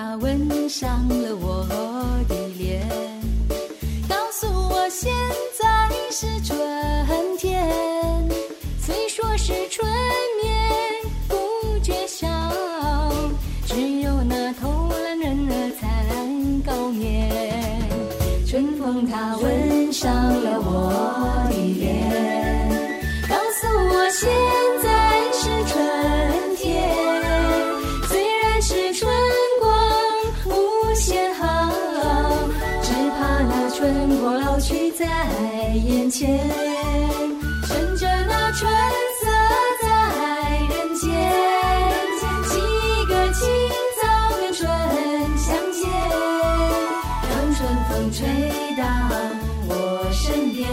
他吻上了我的脸，告诉我现在是春天。虽说是春眠不觉晓，只有那偷懒人儿才高眠。春风它吻上去在眼前。趁着那春色在人间，几个清早跟春相见，让春风吹到我身边，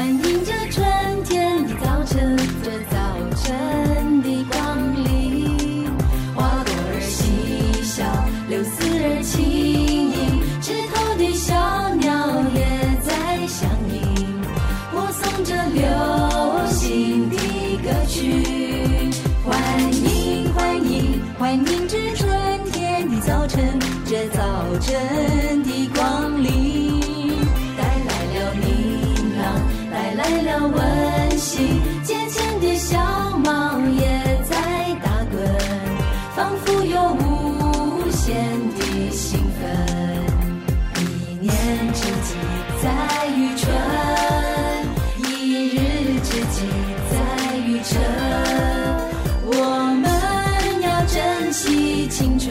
欢迎这春天的早晨，这早晨的光临，花朵儿嬉笑，柳丝儿轻盈，枝头的小鸟也在响应，播送着流行的歌曲。欢迎欢迎欢迎这春天的早晨，这早晨温馨，节前的小猫也在打滚，仿佛有无限的兴奋。一年之计在于春，一日之计在于晨。我们要珍惜青春，